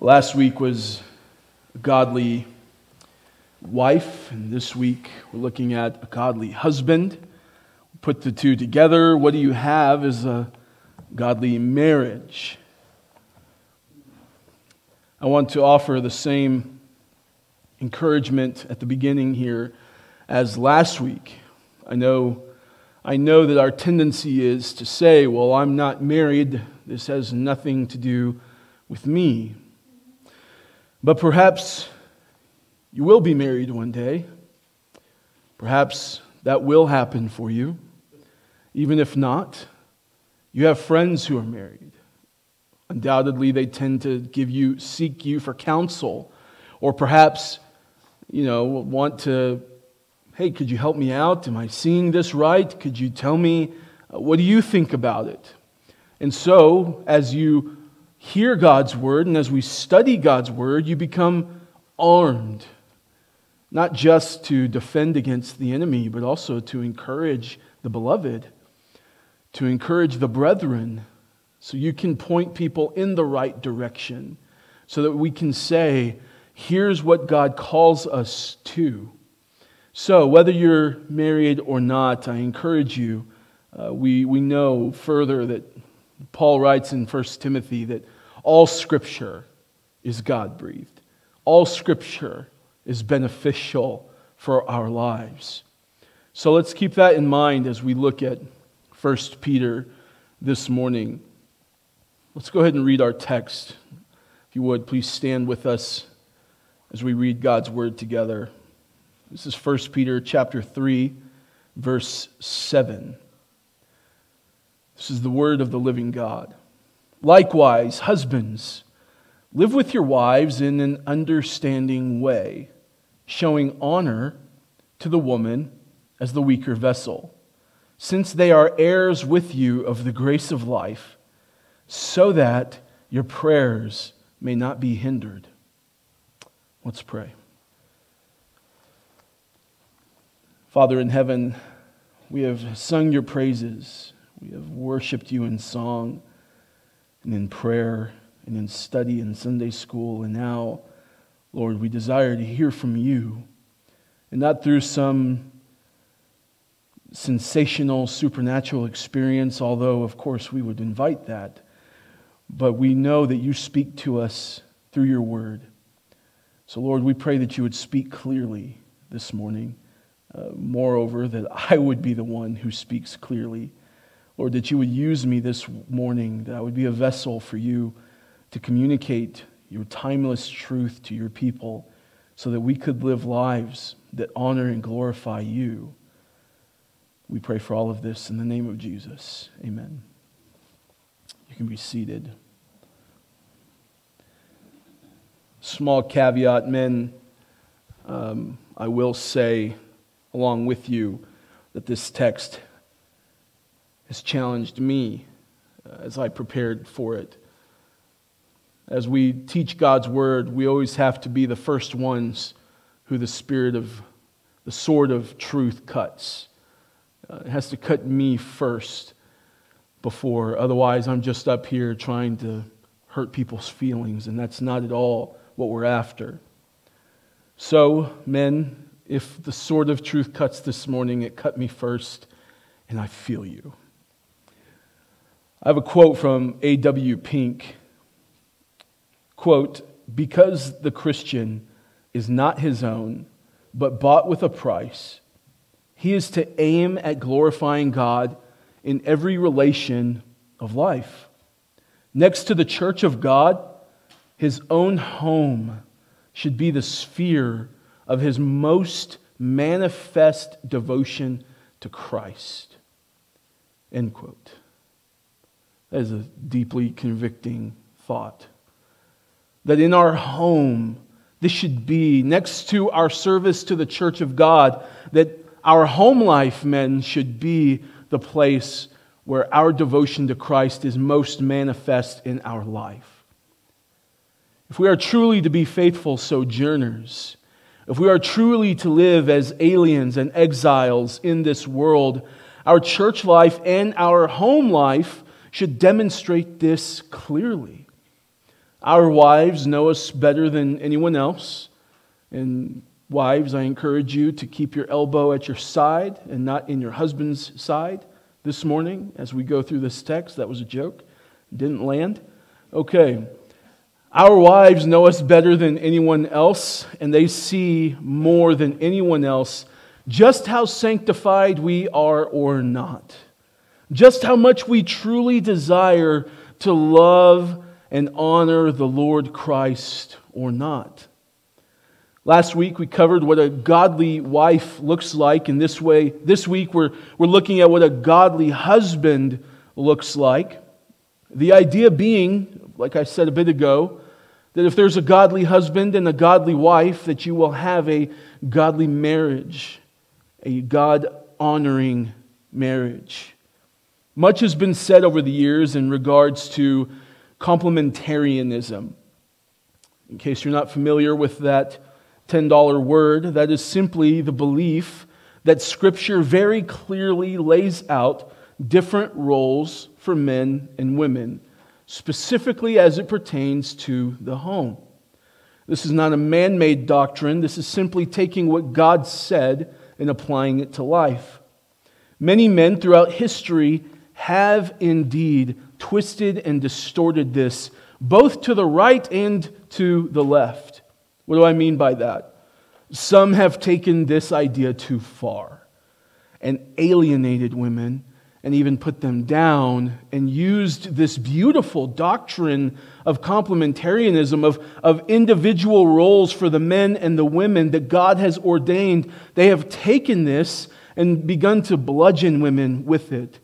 Last week was a godly wife, and this week we're looking at a godly husband. Put the two together. What do you have is a godly marriage? I want to offer the same encouragement at the beginning here as last week. I know, I know that our tendency is to say, well, I'm not married. This has nothing to do with me. But perhaps you will be married one day. Perhaps that will happen for you. Even if not, you have friends who are married. Undoubtedly, they tend to give you, seek you for counsel, or perhaps, you know, want to, hey, could you help me out? Am I seeing this right? Could you tell me, uh, what do you think about it? And so, as you hear God's word and as we study God's word, you become armed, not just to defend against the enemy, but also to encourage the beloved, to encourage the brethren, so you can point people in the right direction, so that we can say, here's what God calls us to. So, whether you're married or not, I encourage you. Uh, we, we know further that Paul writes in 1 Timothy that all scripture is God breathed, all scripture is beneficial for our lives. So let's keep that in mind as we look at 1 Peter this morning. Let's go ahead and read our text. If you would, please stand with us as we read God's word together. This is 1 Peter chapter 3, verse 7. This is the word of the living God. Likewise, husbands, live with your wives in an understanding way, showing honor to the woman as the weaker vessel, since they are heirs with you of the grace of life, so that your prayers may not be hindered. Let's pray. Father in heaven, we have sung your praises. We have worshiped you in song and in prayer and in study in Sunday school. And now, Lord, we desire to hear from you, and not through some sensational supernatural experience, although, of course, we would invite that. But we know that you speak to us through your word. So, Lord, we pray that you would speak clearly this morning. Uh, moreover, that I would be the one who speaks clearly. Lord, that you would use me this morning, that I would be a vessel for you to communicate your timeless truth to your people so that we could live lives that honor and glorify you. We pray for all of this in the name of Jesus. Amen. You can be seated. Small caveat, men, um, I will say along with you that this text has challenged me uh, as I prepared for it. As we teach God's word, we always have to be the first ones who the spirit of the sword of truth cuts. Uh, it has to cut me first before, otherwise, I'm just up here trying to hurt people's feelings, and that's not at all what we're after. So, men, if the sword of truth cuts this morning, it cut me first, and I feel you. I have a quote from A.W. Pink. Quote, because the Christian is not his own, but bought with a price, he is to aim at glorifying God in every relation of life. Next to the church of God, his own home should be the sphere of his most manifest devotion to Christ. End quote. That is a deeply convicting thought. That in our home, this should be next to our service to the church of God, that our home life, men, should be the place where our devotion to Christ is most manifest in our life. If we are truly to be faithful sojourners, if we are truly to live as aliens and exiles in this world, our church life and our home life should demonstrate this clearly. Our wives know us better than anyone else. And wives, I encourage you to keep your elbow at your side and not in your husband's side this morning as we go through this text. That was a joke. Didn't land. Okay. Our wives know us better than anyone else, and they see more than anyone else just how sanctified we are or not, just how much we truly desire to love and honor the Lord Christ or not. Last week we covered what a godly wife looks like. In this way, this week we're, we're looking at what a godly husband looks like. The idea being, like I said a bit ago, that if there's a godly husband and a godly wife, that you will have a godly marriage, a God honoring marriage. Much has been said over the years in regards to complementarianism. In case you're not familiar with that $10 word, that is simply the belief that Scripture very clearly lays out different roles for men and women, specifically as it pertains to the home. This is not a man made doctrine, this is simply taking what God said and applying it to life. Many men throughout history have indeed twisted and distorted this, both to the right and to the left. What do I mean by that? Some have taken this idea too far and alienated women and even put them down and used this beautiful doctrine of complementarianism, of, of individual roles for the men and the women that God has ordained. They have taken this and begun to bludgeon women with it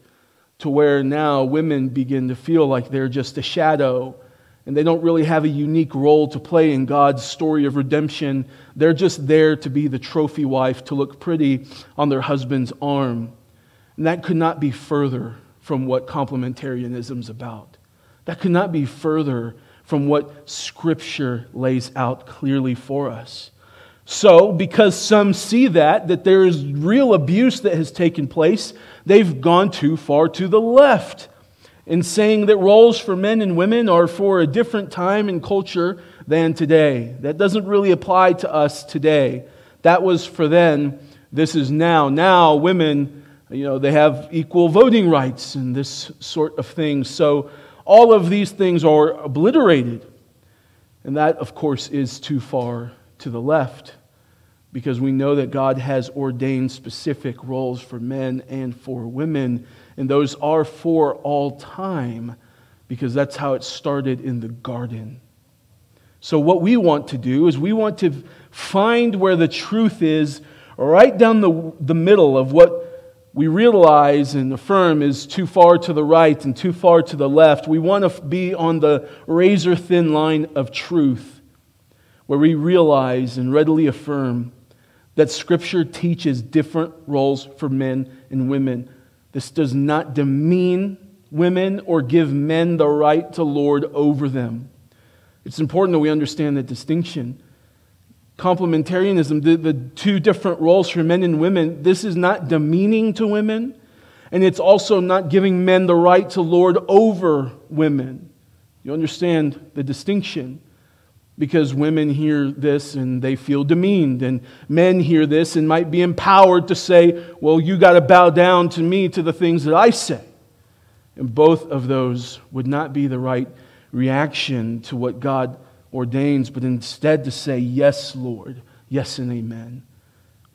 to where now women begin to feel like they're just a shadow and they don't really have a unique role to play in God's story of redemption. They're just there to be the trophy wife, to look pretty on their husband's arm. And that could not be further from what complementarianism is about. That could not be further from what Scripture lays out clearly for us. So, because some see that, that there is real abuse that has taken place, they've gone too far to the left in saying that roles for men and women are for a different time and culture than today. That doesn't really apply to us today. That was for then, this is now. Now, women, you know, they have equal voting rights and this sort of thing. So, all of these things are obliterated. And that, of course, is too far to the left because we know that God has ordained specific roles for men and for women, and those are for all time because that's how it started in the garden. So, what we want to do is we want to find where the truth is right down the, the middle of what we realize and affirm is too far to the right and too far to the left. We want to be on the razor thin line of truth where we realize and readily affirm that Scripture teaches different roles for men and women. This does not demean women or give men the right to lord over them. It's important that we understand that distinction. Complementarianism, the, the two different roles for men and women, this is not demeaning to women, and it's also not giving men the right to lord over women. You understand the distinction? Because women hear this and they feel demeaned, and men hear this and might be empowered to say, Well, you got to bow down to me to the things that I say. And both of those would not be the right reaction to what God ordains, but instead to say, Yes, Lord, yes, and amen.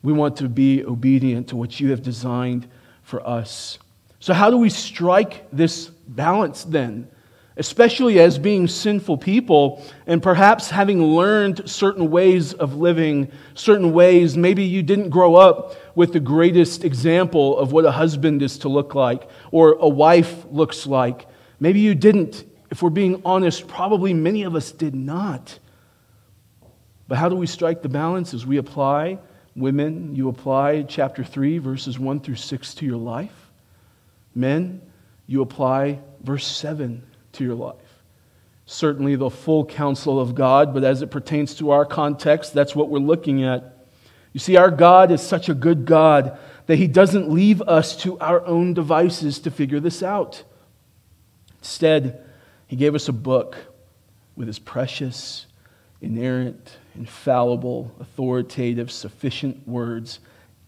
We want to be obedient to what you have designed for us. So, how do we strike this balance then? Especially as being sinful people and perhaps having learned certain ways of living, certain ways. Maybe you didn't grow up with the greatest example of what a husband is to look like or a wife looks like. Maybe you didn't. If we're being honest, probably many of us did not. But how do we strike the balance as we apply? Women, you apply chapter 3, verses 1 through 6 to your life. Men, you apply verse 7 to your life. Certainly, the full counsel of God, but as it pertains to our context, that's what we're looking at. You see, our God is such a good God that He doesn't leave us to our own devices to figure this out. Instead, He gave us a book with his precious, inerrant, infallible, authoritative, sufficient words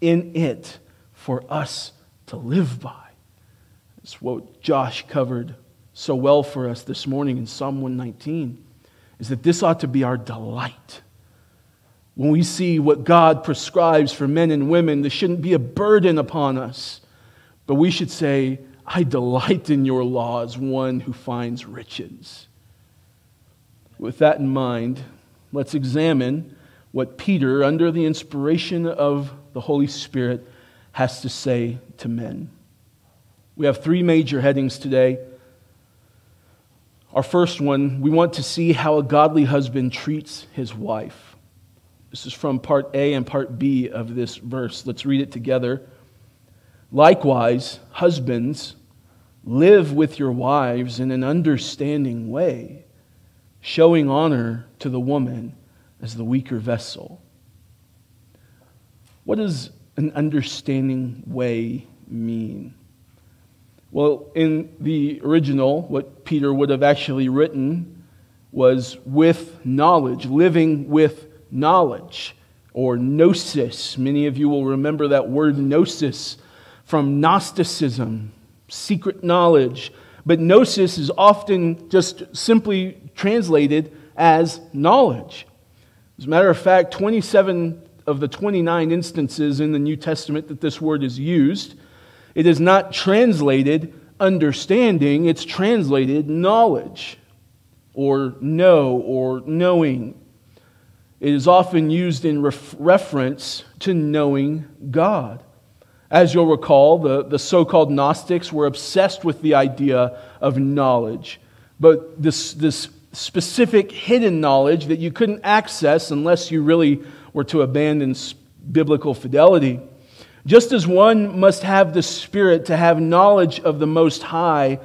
in it for us to live by. It's what Josh covered so well for us this morning in Psalm 119 is that this ought to be our delight. When we see what God prescribes for men and women, this shouldn't be a burden upon us, but we should say, I delight in your law as one who finds riches. With that in mind, let's examine what Peter, under the inspiration of the Holy Spirit, has to say to men. We have three major headings today. Our first one, we want to see how a godly husband treats his wife. This is from part A and part B of this verse. Let's read it together. Likewise, husbands, live with your wives in an understanding way, showing honor to the woman as the weaker vessel. What does an understanding way mean? Well, in the original, what Peter would have actually written was with knowledge, living with knowledge, or gnosis. Many of you will remember that word gnosis from Gnosticism, secret knowledge. But gnosis is often just simply translated as knowledge. As a matter of fact, 27 of the 29 instances in the New Testament that this word is used it is not translated understanding, it's translated knowledge or know or knowing. It is often used in ref- reference to knowing God. As you'll recall, the, the so called Gnostics were obsessed with the idea of knowledge. But this, this specific hidden knowledge that you couldn't access unless you really were to abandon biblical fidelity. Just as one must have the Spirit to have knowledge of the Most High,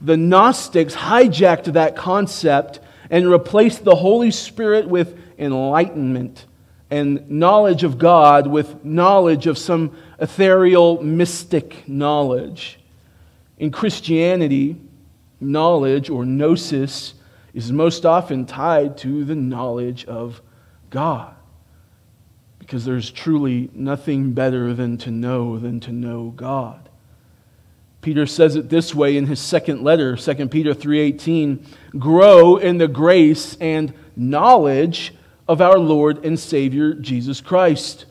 the Gnostics hijacked that concept and replaced the Holy Spirit with enlightenment and knowledge of God with knowledge of some ethereal, mystic knowledge. In Christianity, knowledge or gnosis is most often tied to the knowledge of God because there's truly nothing better than to know than to know God. Peter says it this way in his second letter, 2 Peter 3:18, "Grow in the grace and knowledge of our Lord and Savior Jesus Christ."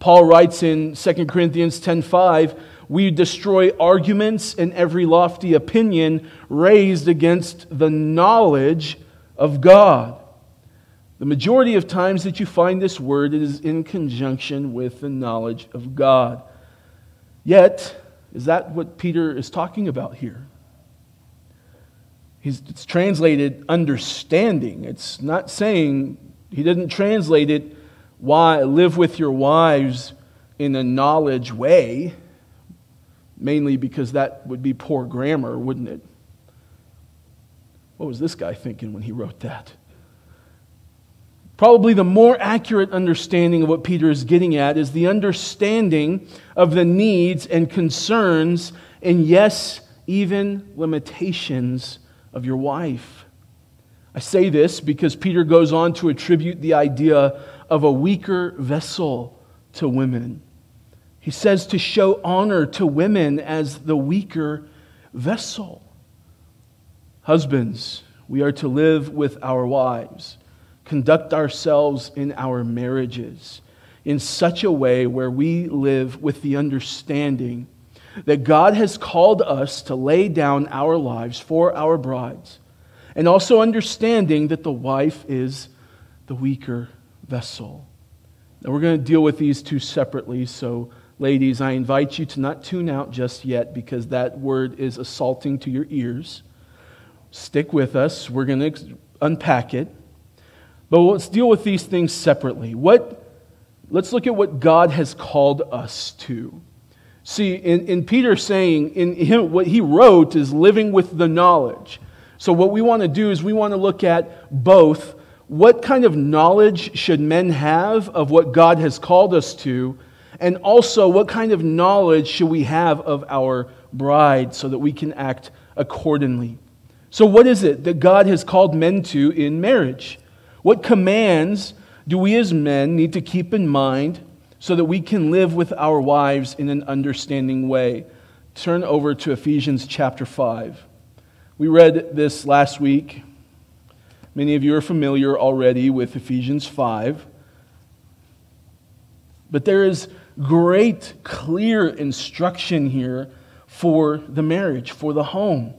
Paul writes in 2 Corinthians 10:5, "We destroy arguments and every lofty opinion raised against the knowledge of God." The majority of times that you find this word, it is in conjunction with the knowledge of God. Yet, is that what Peter is talking about here? He's, it's translated understanding. It's not saying, he didn't translate it, why, live with your wives in a knowledge way, mainly because that would be poor grammar, wouldn't it? What was this guy thinking when he wrote that? Probably the more accurate understanding of what Peter is getting at is the understanding of the needs and concerns, and yes, even limitations of your wife. I say this because Peter goes on to attribute the idea of a weaker vessel to women. He says to show honor to women as the weaker vessel. Husbands, we are to live with our wives conduct ourselves in our marriages in such a way where we live with the understanding that God has called us to lay down our lives for our brides, and also understanding that the wife is the weaker vessel. Now, we're going to deal with these two separately, so ladies, I invite you to not tune out just yet because that word is assaulting to your ears. Stick with us, we're going to unpack it. But let's deal with these things separately. What, let's look at what God has called us to. See, in, in Peter saying, in him, what he wrote is living with the knowledge. So, what we want to do is we want to look at both what kind of knowledge should men have of what God has called us to, and also what kind of knowledge should we have of our bride so that we can act accordingly. So, what is it that God has called men to in marriage? What commands do we as men need to keep in mind so that we can live with our wives in an understanding way? Turn over to Ephesians chapter 5. We read this last week. Many of you are familiar already with Ephesians 5. But there is great, clear instruction here for the marriage, for the home.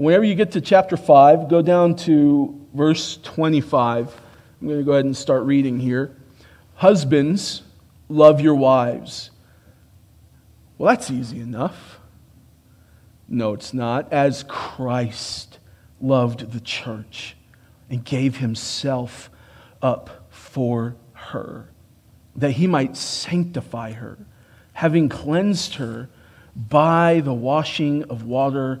Whenever you get to chapter 5, go down to verse 25. I'm going to go ahead and start reading here. Husbands, love your wives. Well, that's easy enough. No, it's not. As Christ loved the church and gave himself up for her, that he might sanctify her, having cleansed her by the washing of water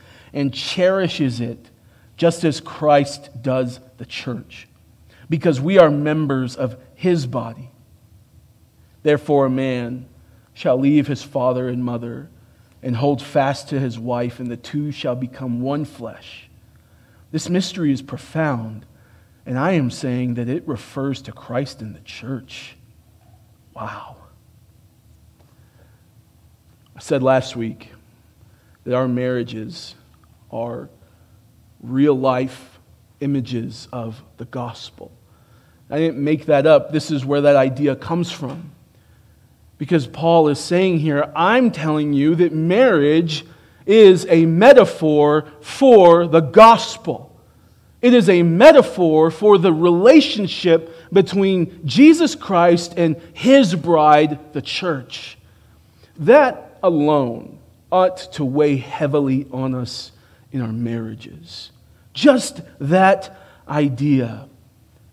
and cherishes it, just as Christ does the church, because we are members of his body. Therefore, a man shall leave his father and mother and hold fast to his wife, and the two shall become one flesh. This mystery is profound, and I am saying that it refers to Christ and the church. Wow. I said last week that our marriages are real life images of the gospel. I didn't make that up. This is where that idea comes from. Because Paul is saying here, I'm telling you that marriage is a metaphor for the gospel. It is a metaphor for the relationship between Jesus Christ and his bride, the church. That alone ought to weigh heavily on us in our marriages. Just that idea.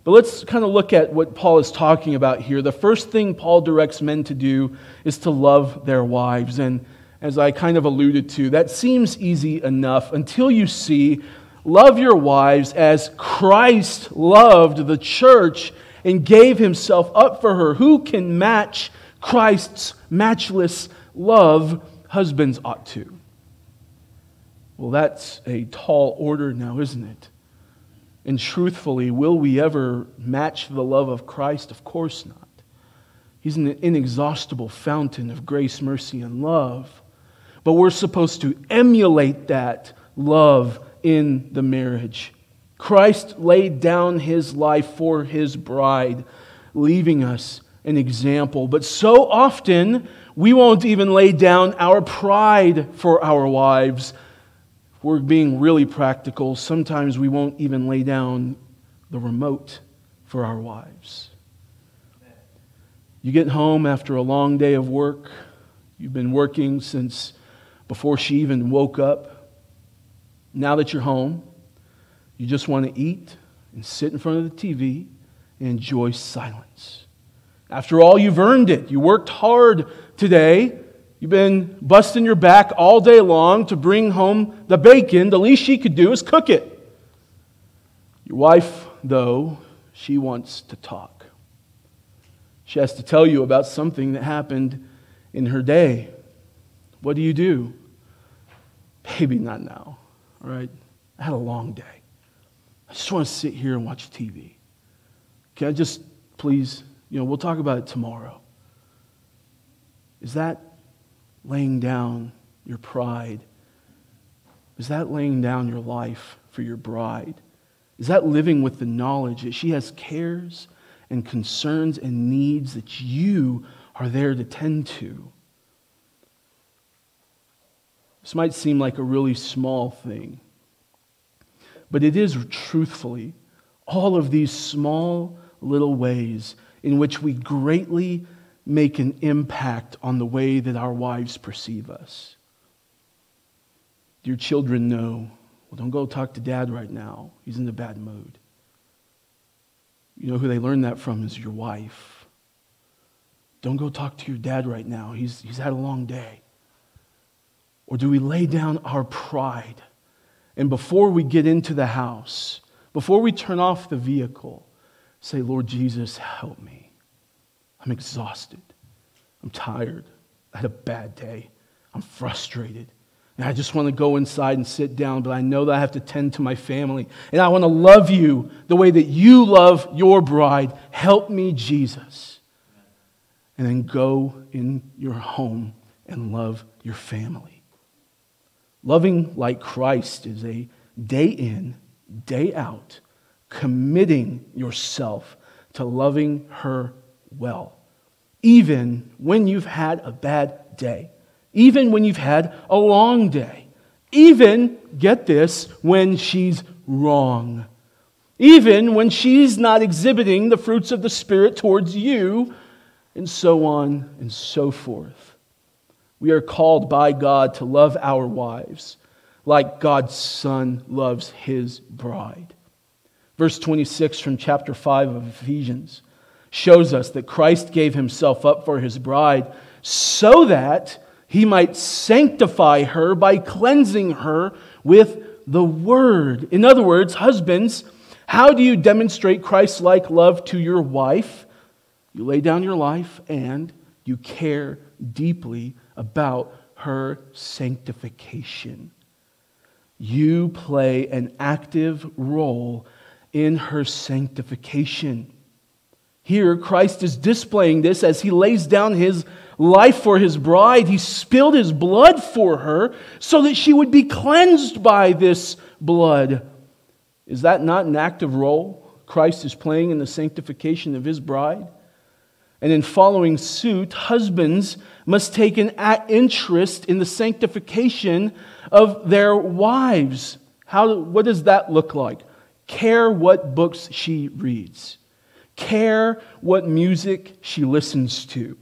But let's kind of look at what Paul is talking about here. The first thing Paul directs men to do is to love their wives. And as I kind of alluded to, that seems easy enough until you see love your wives as Christ loved the church and gave himself up for her. Who can match Christ's matchless love? Husbands ought to. Well, that's a tall order now, isn't it? And truthfully, will we ever match the love of Christ? Of course not. He's an inexhaustible fountain of grace, mercy, and love. But we're supposed to emulate that love in the marriage. Christ laid down his life for his bride, leaving us an example. But so often, we won't even lay down our pride for our wives we're being really practical, sometimes we won't even lay down the remote for our wives. You get home after a long day of work, you've been working since before she even woke up. Now that you're home, you just want to eat and sit in front of the TV and enjoy silence. After all, you've earned it. You worked hard today You've been busting your back all day long to bring home the bacon. The least she could do is cook it. Your wife, though, she wants to talk. She has to tell you about something that happened in her day. What do you do? Baby, not now. All right? I had a long day. I just want to sit here and watch TV. Can I just, please, you know, we'll talk about it tomorrow. Is that laying down your pride? Is that laying down your life for your bride? Is that living with the knowledge that she has cares and concerns and needs that you are there to tend to? This might seem like a really small thing, but it is truthfully all of these small little ways in which we greatly make an impact on the way that our wives perceive us. Your children know Well, don't go talk to dad right now. He's in a bad mood. You know who they learned that from is your wife. Don't go talk to your dad right now. He's, he's had a long day. Or do we lay down our pride and before we get into the house, before we turn off the vehicle, say, Lord Jesus, help me. I'm exhausted. I'm tired. I had a bad day. I'm frustrated. And I just want to go inside and sit down, but I know that I have to tend to my family. And I want to love you the way that you love your bride. Help me, Jesus. And then go in your home and love your family. Loving like Christ is a day in, day out, committing yourself to loving her well, even when you've had a bad day, even when you've had a long day, even, get this, when she's wrong, even when she's not exhibiting the fruits of the Spirit towards you, and so on and so forth. We are called by God to love our wives like God's Son loves his bride. Verse 26 from chapter 5 of Ephesians shows us that Christ gave himself up for his bride so that he might sanctify her by cleansing her with the word. In other words, husbands, how do you demonstrate Christ like love to your wife? You lay down your life and you care deeply about her sanctification. You play an active role in her sanctification. Here, Christ is displaying this as he lays down his life for his bride. He spilled his blood for her so that she would be cleansed by this blood. Is that not an active role Christ is playing in the sanctification of his bride? And in following suit, husbands must take an interest in the sanctification of their wives. How, what does that look like? Care what books she reads, care what music she listens to,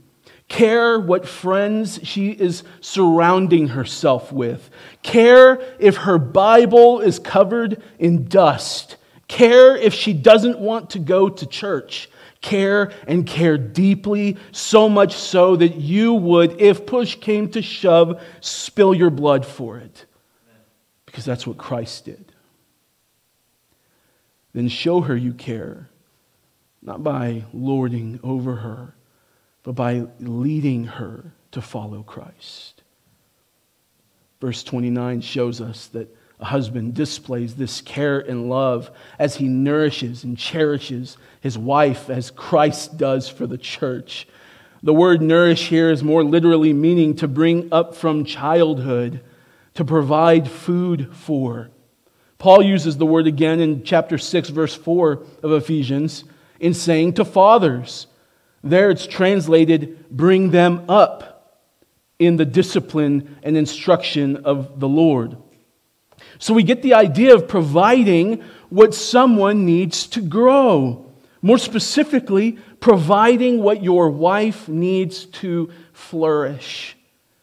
care what friends she is surrounding herself with, care if her Bible is covered in dust, care if she doesn't want to go to church. Care and care deeply, so much so that you would, if push came to shove, spill your blood for it. Because that's what Christ did. Then show her you care, not by lording over her, but by leading her to follow Christ. Verse 29 shows us that a husband displays this care and love as he nourishes and cherishes his wife as Christ does for the church. The word nourish here is more literally meaning to bring up from childhood, to provide food for. Paul uses the word again in chapter 6, verse 4 of Ephesians, in saying to fathers. There it's translated, bring them up in the discipline and instruction of the Lord. So we get the idea of providing what someone needs to grow. More specifically, providing what your wife needs to flourish.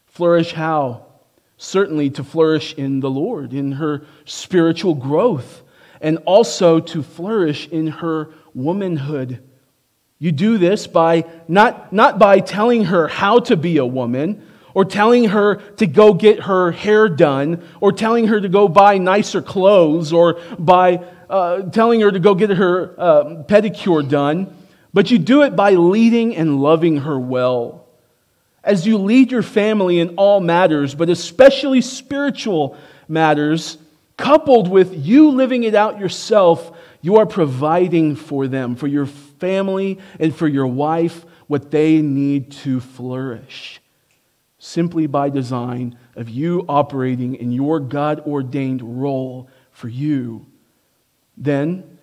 Flourish how? Certainly to flourish in the Lord, in her spiritual growth, and also to flourish in her womanhood. You do this by not, not by telling her how to be a woman, or telling her to go get her hair done, or telling her to go buy nicer clothes, or by uh, telling her to go get her uh, pedicure done, but you do it by leading and loving her well. As you lead your family in all matters, but especially spiritual matters, coupled with you living it out yourself, you are providing for them, for your family, and for your wife what they need to flourish simply by design of you operating in your God ordained role for you. Then,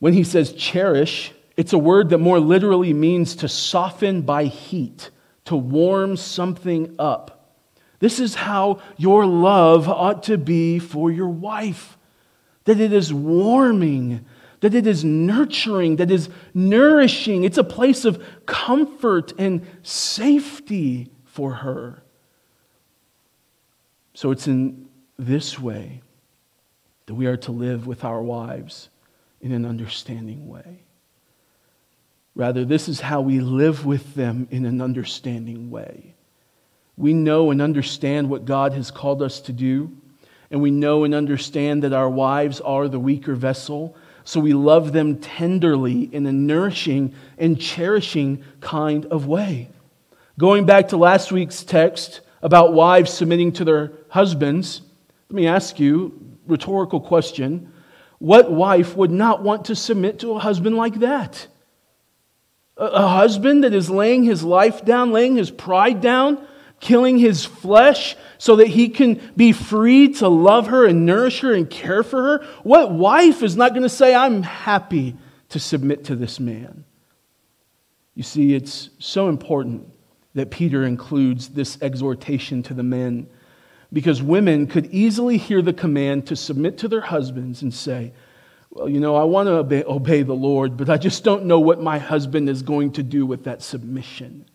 when he says cherish, it's a word that more literally means to soften by heat, to warm something up. This is how your love ought to be for your wife that it is warming, that it is nurturing, that is nourishing. It's a place of comfort and safety for her. So it's in this way that we are to live with our wives in an understanding way. Rather, this is how we live with them in an understanding way. We know and understand what God has called us to do, and we know and understand that our wives are the weaker vessel, so we love them tenderly in a nourishing and cherishing kind of way. Going back to last week's text about wives submitting to their husbands, let me ask you rhetorical question. What wife would not want to submit to a husband like that? A husband that is laying his life down, laying his pride down, killing his flesh so that he can be free to love her and nourish her and care for her? What wife is not going to say, I'm happy to submit to this man? You see, it's so important that Peter includes this exhortation to the men because women could easily hear the command to submit to their husbands and say, Well, you know, I want to obey, obey, the Lord, but I just don't know what my husband is going to do with that submission.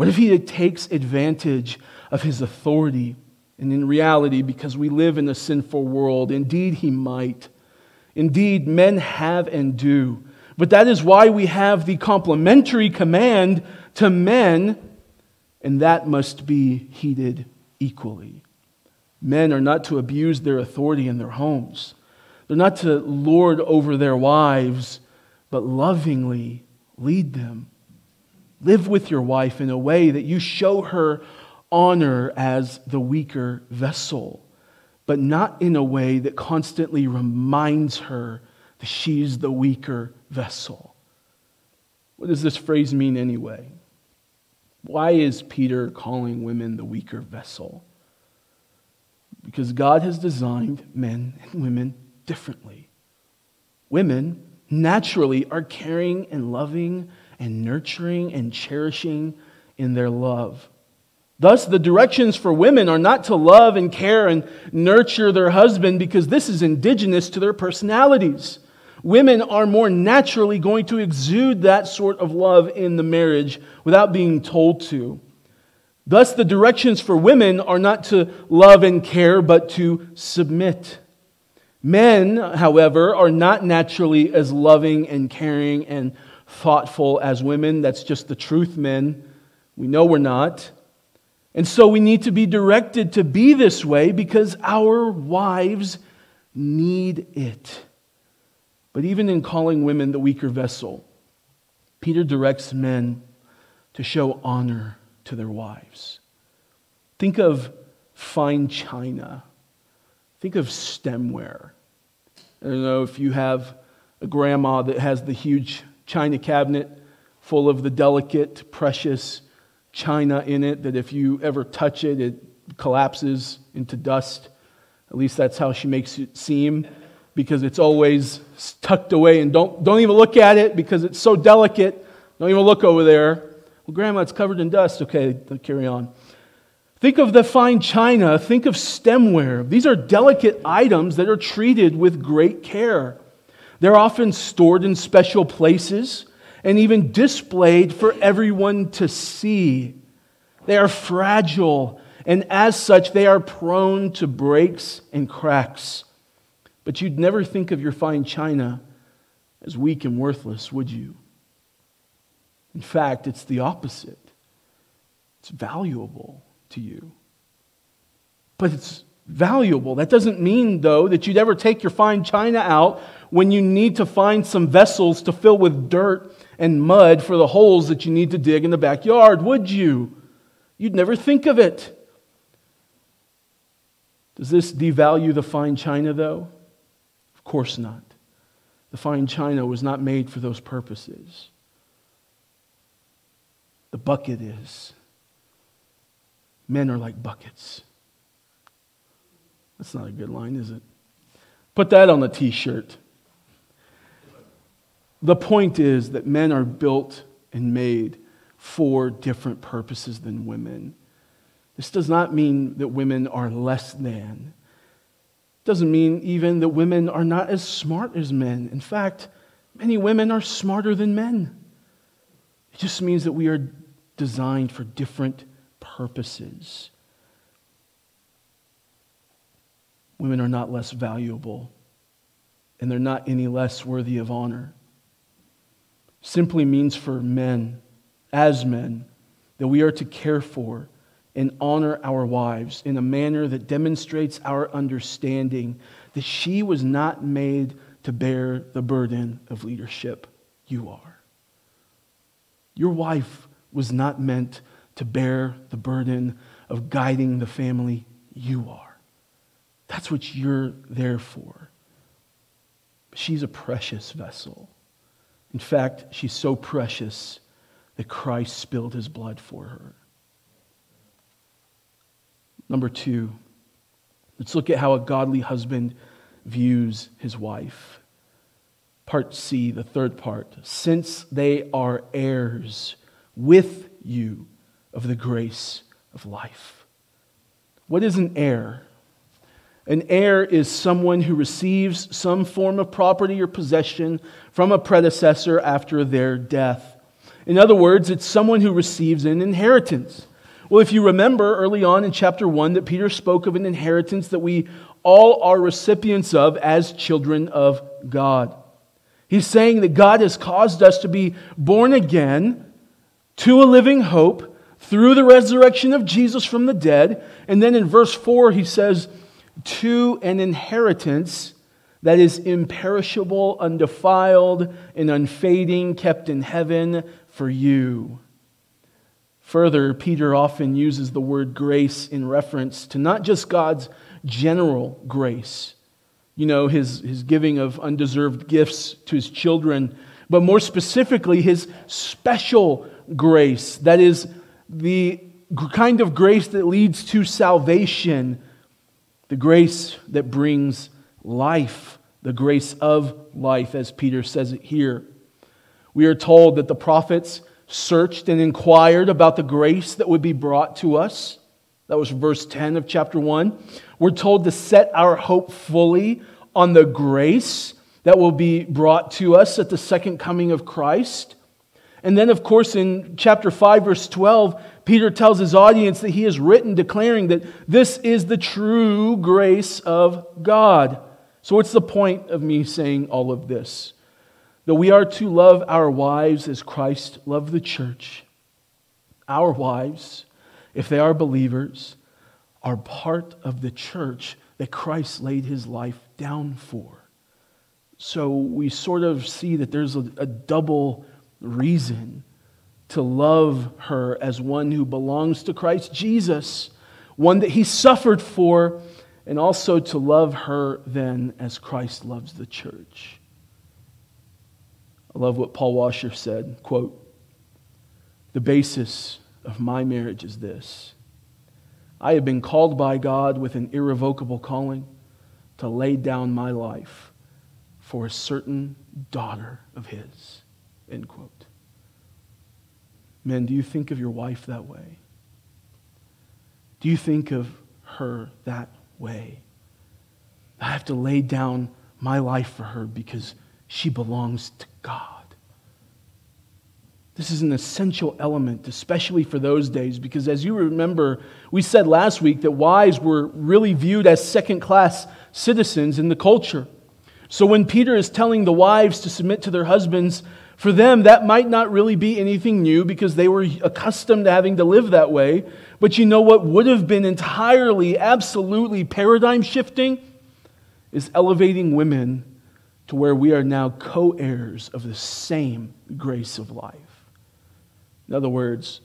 What if he takes advantage of his authority? And in reality, because we live in a sinful world, indeed he might. Indeed, men have and do. But that is why we have the complementary command to men, and that must be heeded equally. Men are not to abuse their authority in their homes. They're not to lord over their wives, but lovingly lead them. Live with your wife in a way that you show her honor as the weaker vessel, but not in a way that constantly reminds her that she's the weaker vessel. What does this phrase mean anyway? Why is Peter calling women the weaker vessel? Because God has designed men and women differently. Women naturally are caring and loving and nurturing and cherishing in their love. Thus, the directions for women are not to love and care and nurture their husband because this is indigenous to their personalities. Women are more naturally going to exude that sort of love in the marriage without being told to. Thus, the directions for women are not to love and care, but to submit. Men, however, are not naturally as loving and caring and thoughtful as women. That's just the truth, men. We know we're not. And so we need to be directed to be this way because our wives need it. But even in calling women the weaker vessel, Peter directs men to show honor to their wives. Think of fine china. Think of stemware. I don't know if you have a grandma that has the huge china cabinet full of the delicate, precious china in it that if you ever touch it, it collapses into dust. At least that's how she makes it seem because it's always tucked away and don't, don't even look at it because it's so delicate. Don't even look over there. Well, Grandma, it's covered in dust. Okay, carry on. Think of the fine china. Think of stemware. These are delicate items that are treated with great care. They're often stored in special places and even displayed for everyone to see. They are fragile, and as such, they are prone to breaks and cracks. But you'd never think of your fine china as weak and worthless, would you? In fact, it's the opposite. It's valuable to you. But it's valuable. That doesn't mean, though, that you'd ever take your fine china out when you need to find some vessels to fill with dirt and mud for the holes that you need to dig in the backyard, would you? You'd never think of it. Does this devalue the fine china, though? Of course not. The fine china was not made for those purposes. The bucket is. Men are like buckets. That's not a good line, is it? Put that on the t shirt. The point is that men are built and made for different purposes than women. This does not mean that women are less than. It doesn't mean even that women are not as smart as men. In fact, many women are smarter than men. It just means that we are designed for different purposes. Women are not less valuable and they're not any less worthy of honor. Simply means for men, as men, that we are to care for and honor our wives in a manner that demonstrates our understanding that she was not made to bear the burden of leadership. You are. Your wife was not meant to bear the burden of guiding the family. You are. That's what you're there for. She's a precious vessel. In fact, she's so precious that Christ spilled his blood for her. Number two, let's look at how a godly husband views his wife. Part C, the third part. Since they are heirs with you of the grace of life. What is an heir? An heir is someone who receives some form of property or possession from a predecessor after their death. In other words, it's someone who receives an inheritance. Well, if you remember early on in chapter 1 that Peter spoke of an inheritance that we all are recipients of as children of God. He's saying that God has caused us to be born again to a living hope through the resurrection of Jesus from the dead. And then in verse 4, he says, to an inheritance that is imperishable, undefiled, and unfading, kept in heaven for you. Further, Peter often uses the word grace in reference to not just God's general grace, you know, his, his giving of undeserved gifts to his children, but more specifically, his special grace. That is the kind of grace that leads to salvation, the grace that brings life, the grace of life, as Peter says it here. We are told that the prophets searched and inquired about the grace that would be brought to us. That was verse 10 of chapter 1. We're told to set our hope fully on the grace that will be brought to us at the second coming of Christ. And then, of course, in chapter 5, verse 12, Peter tells his audience that he has written declaring that this is the true grace of God. So, what's the point of me saying all of this? That we are to love our wives as Christ loved the church. Our wives, if they are believers, are part of the church that Christ laid his life down for. So we sort of see that there's a, a double reason to love her as one who belongs to Christ Jesus, one that he suffered for, and also to love her then as Christ loves the church. I love what Paul Washer said, quote, "The basis of my marriage is this: I have been called by God with an irrevocable calling to lay down my life for a certain daughter of his." End quote. Men, do you think of your wife that way? Do you think of her that way? I have to lay down my life for her because she belongs to God. This is an essential element, especially for those days, because as you remember, we said last week that wives were really viewed as second class citizens in the culture. So when Peter is telling the wives to submit to their husbands, for them, that might not really be anything new because they were accustomed to having to live that way. But you know what would have been entirely, absolutely paradigm shifting? Is elevating women to where we are now co heirs of the same grace of life. In other words,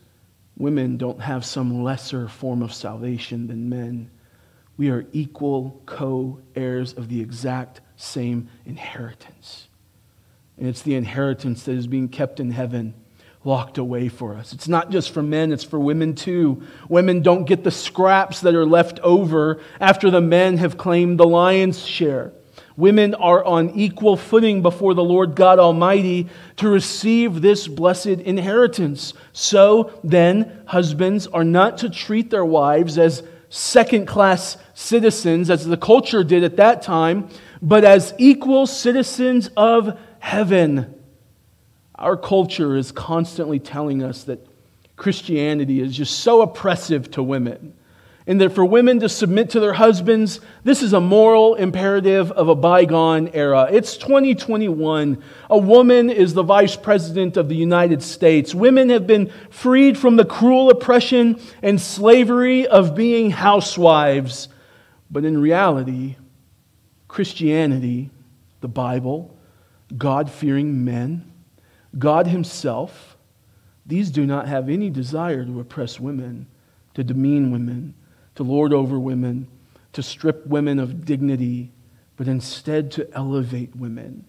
women don't have some lesser form of salvation than men. We are equal co heirs of the exact same inheritance. And it's the inheritance that is being kept in heaven, locked away for us. It's not just for men, it's for women too. Women don't get the scraps that are left over after the men have claimed the lion's share. Women are on equal footing before the Lord God Almighty to receive this blessed inheritance. So then, husbands are not to treat their wives as second class citizens, as the culture did at that time, but as equal citizens of heaven. Our culture is constantly telling us that Christianity is just so oppressive to women. and that for women to submit to their husbands, this is a moral imperative of a bygone era. It's 2021. A woman is the vice president of the United States. Women have been freed from the cruel oppression and slavery of being housewives. But in reality, Christianity, the Bible, God fearing men, God Himself, these do not have any desire to oppress women, to demean women to lord over women, to strip women of dignity, but instead to elevate women,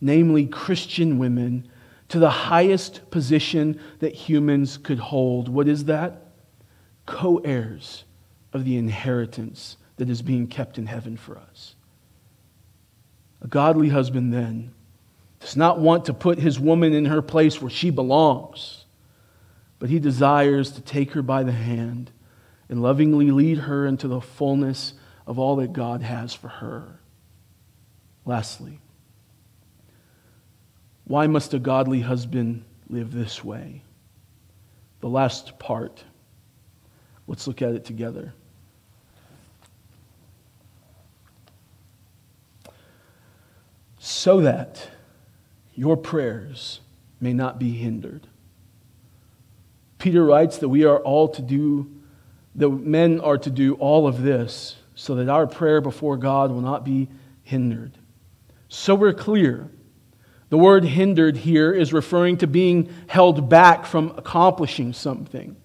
namely Christian women, to the highest position that humans could hold. What is that? Co heirs of the inheritance that is being kept in heaven for us. A godly husband, then, does not want to put his woman in her place where she belongs, but he desires to take her by the hand and lovingly lead her into the fullness of all that God has for her. Lastly, why must a godly husband live this way? The last part. Let's look at it together. So that your prayers may not be hindered. Peter writes that we are all to do that men are to do all of this so that our prayer before God will not be hindered. So we're clear. The word hindered here is referring to being held back from accomplishing something.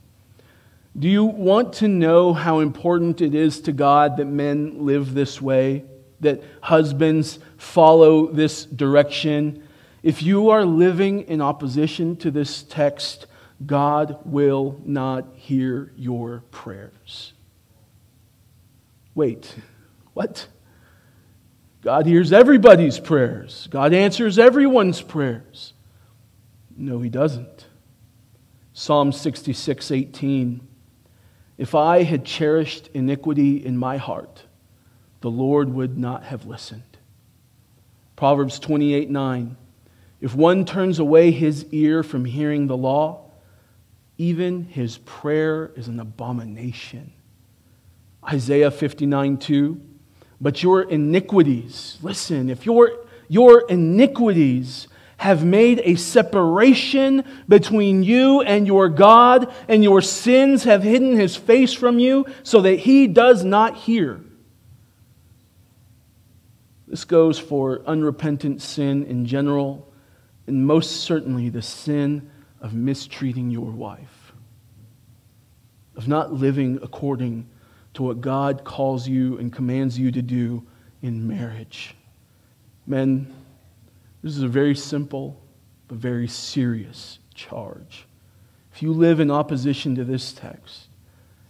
Do you want to know how important it is to God that men live this way, that husbands follow this direction? If you are living in opposition to this text, God will not hear your prayers. Wait, what? God hears everybody's prayers. God answers everyone's prayers. No, He doesn't. Psalm 66 18. If I had cherished iniquity in my heart, the Lord would not have listened. Proverbs 28 9. If one turns away his ear from hearing the law, even his prayer is an abomination. Isaiah 59 2. But your iniquities, listen, if your, your iniquities have made a separation between you and your God, and your sins have hidden his face from you so that he does not hear. This goes for unrepentant sin in general, and most certainly the sin of mistreating your wife, of not living according to what God calls you and commands you to do in marriage. Men, this is a very simple but very serious charge. If you live in opposition to this text,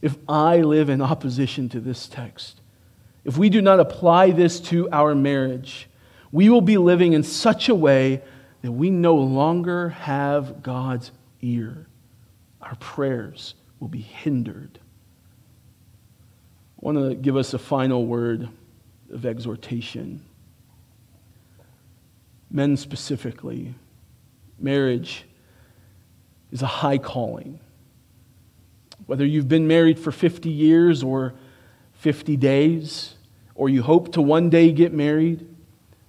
if I live in opposition to this text, if we do not apply this to our marriage, we will be living in such a way that we no longer have God's ear. Our prayers will be hindered. I want to give us a final word of exhortation. Men specifically, marriage is a high calling. Whether you've been married for 50 years or 50 days, or you hope to one day get married,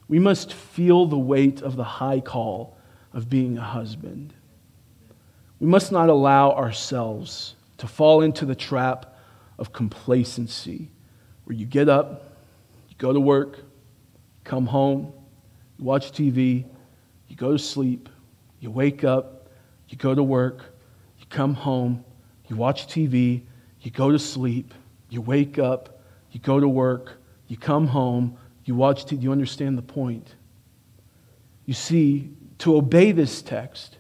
we must feel the weight of the high call of being a husband. We must not allow ourselves to fall into the trap of complacency, where you get up, you go to work, come home, you watch TV, you go to sleep, you wake up, you go to work, you come home, you watch TV, you go to sleep, you wake up, you go to work, you come home, you watch. Do you understand the point? You see, to obey this text,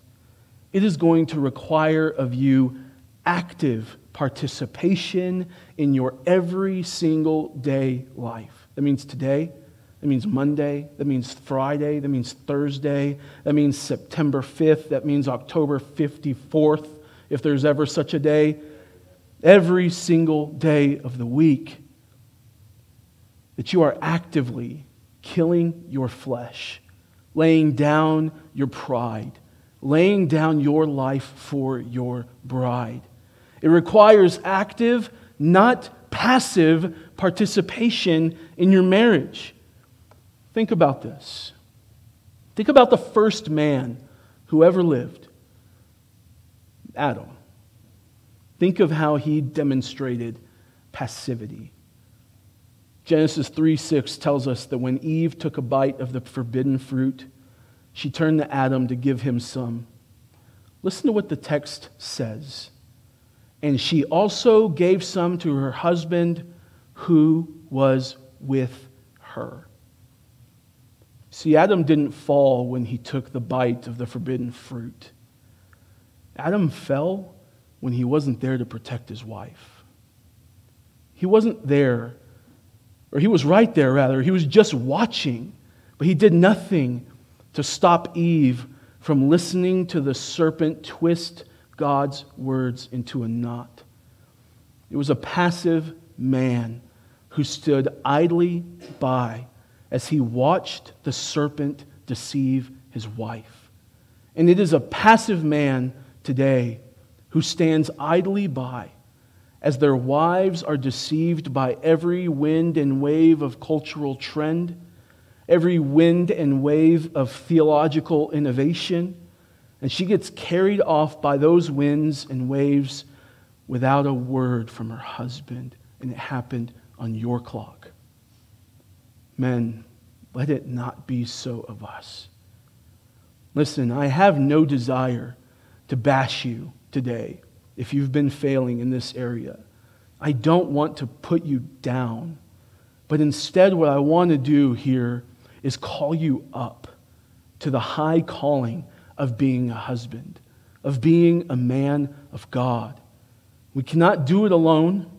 it is going to require of you active participation in your every single day life. That means today, that means Monday, that means Friday, that means Thursday, that means September 5th, that means October 54th, if there's ever such a day. Every single day of the week that you are actively killing your flesh, laying down your pride, laying down your life for your bride. It requires active, not passive participation in your marriage. Think about this. Think about the first man who ever lived Adam. Think of how he demonstrated passivity. Genesis 3 6 tells us that when Eve took a bite of the forbidden fruit, she turned to Adam to give him some. Listen to what the text says. And she also gave some to her husband who was with her. See, Adam didn't fall when he took the bite of the forbidden fruit. Adam fell when he wasn't there to protect his wife. He wasn't there, or he was right there, rather. He was just watching, but he did nothing to stop Eve from listening to the serpent twist God's words into a knot. It was a passive man who stood idly by as he watched the serpent deceive his wife. And it is a passive man today who stands idly by as their wives are deceived by every wind and wave of cultural trend, every wind and wave of theological innovation, and she gets carried off by those winds and waves without a word from her husband, and it happened on your clock. Men, let it not be so of us. Listen, I have no desire to bash you today if you've been failing in this area. I don't want to put you down, but instead, what I want to do here is call you up to the high calling of being a husband, of being a man of God. We cannot do it alone.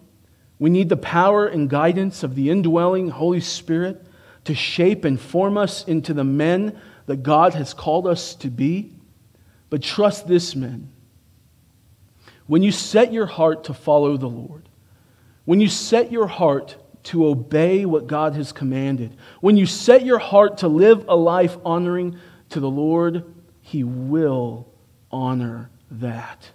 We need the power and guidance of the indwelling Holy Spirit to shape and form us into the men that God has called us to be. But trust this, men. When you set your heart to follow the Lord, when you set your heart to obey what God has commanded, when you set your heart to live a life honoring to the Lord, He will honor that.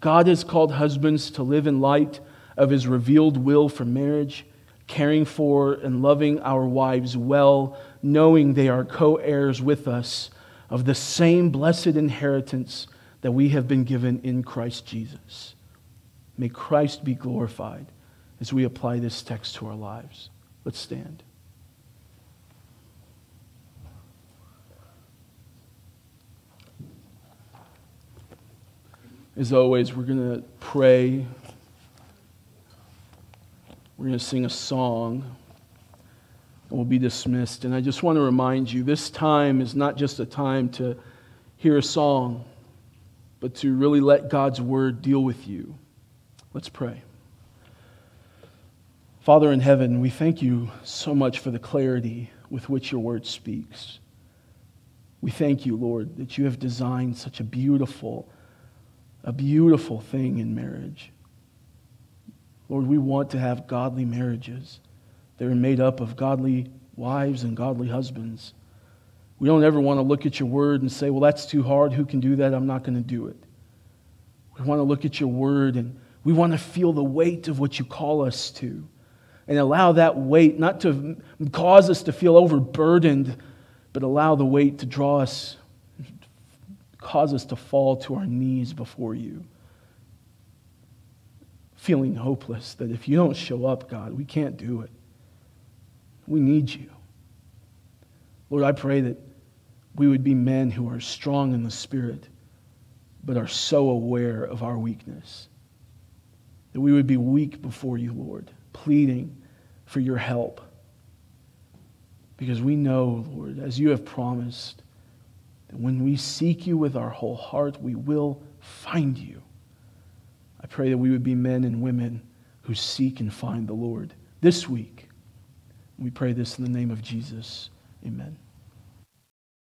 God has called husbands to live in light of His revealed will for marriage, caring for and loving our wives well, knowing they are co heirs with us of the same blessed inheritance that we have been given in Christ Jesus. May Christ be glorified as we apply this text to our lives. Let's stand. As always, we're going to pray. We're going to sing a song. And we'll be dismissed. And I just want to remind you this time is not just a time to hear a song but to really let God's word deal with you. Let's pray. Father in heaven, we thank you so much for the clarity with which your word speaks. We thank you, Lord, that you have designed such a beautiful, a beautiful thing in marriage. Lord, we want to have godly marriages that are made up of godly wives and godly husbands. We don't ever want to look at your word and say, well, that's too hard. Who can do that? I'm not going to do it. We want to look at your word and we want to feel the weight of what you call us to and allow that weight not to cause us to feel overburdened, but allow the weight to draw us, cause us to fall to our knees before you. Feeling hopeless that if you don't show up, God, we can't do it. We need you. Lord, I pray that we would be men who are strong in the Spirit, but are so aware of our weakness. That we would be weak before you, Lord, pleading for your help. Because we know, Lord, as you have promised, that when we seek you with our whole heart, we will find you. I pray that we would be men and women who seek and find the Lord this week. We pray this in the name of Jesus. Amen.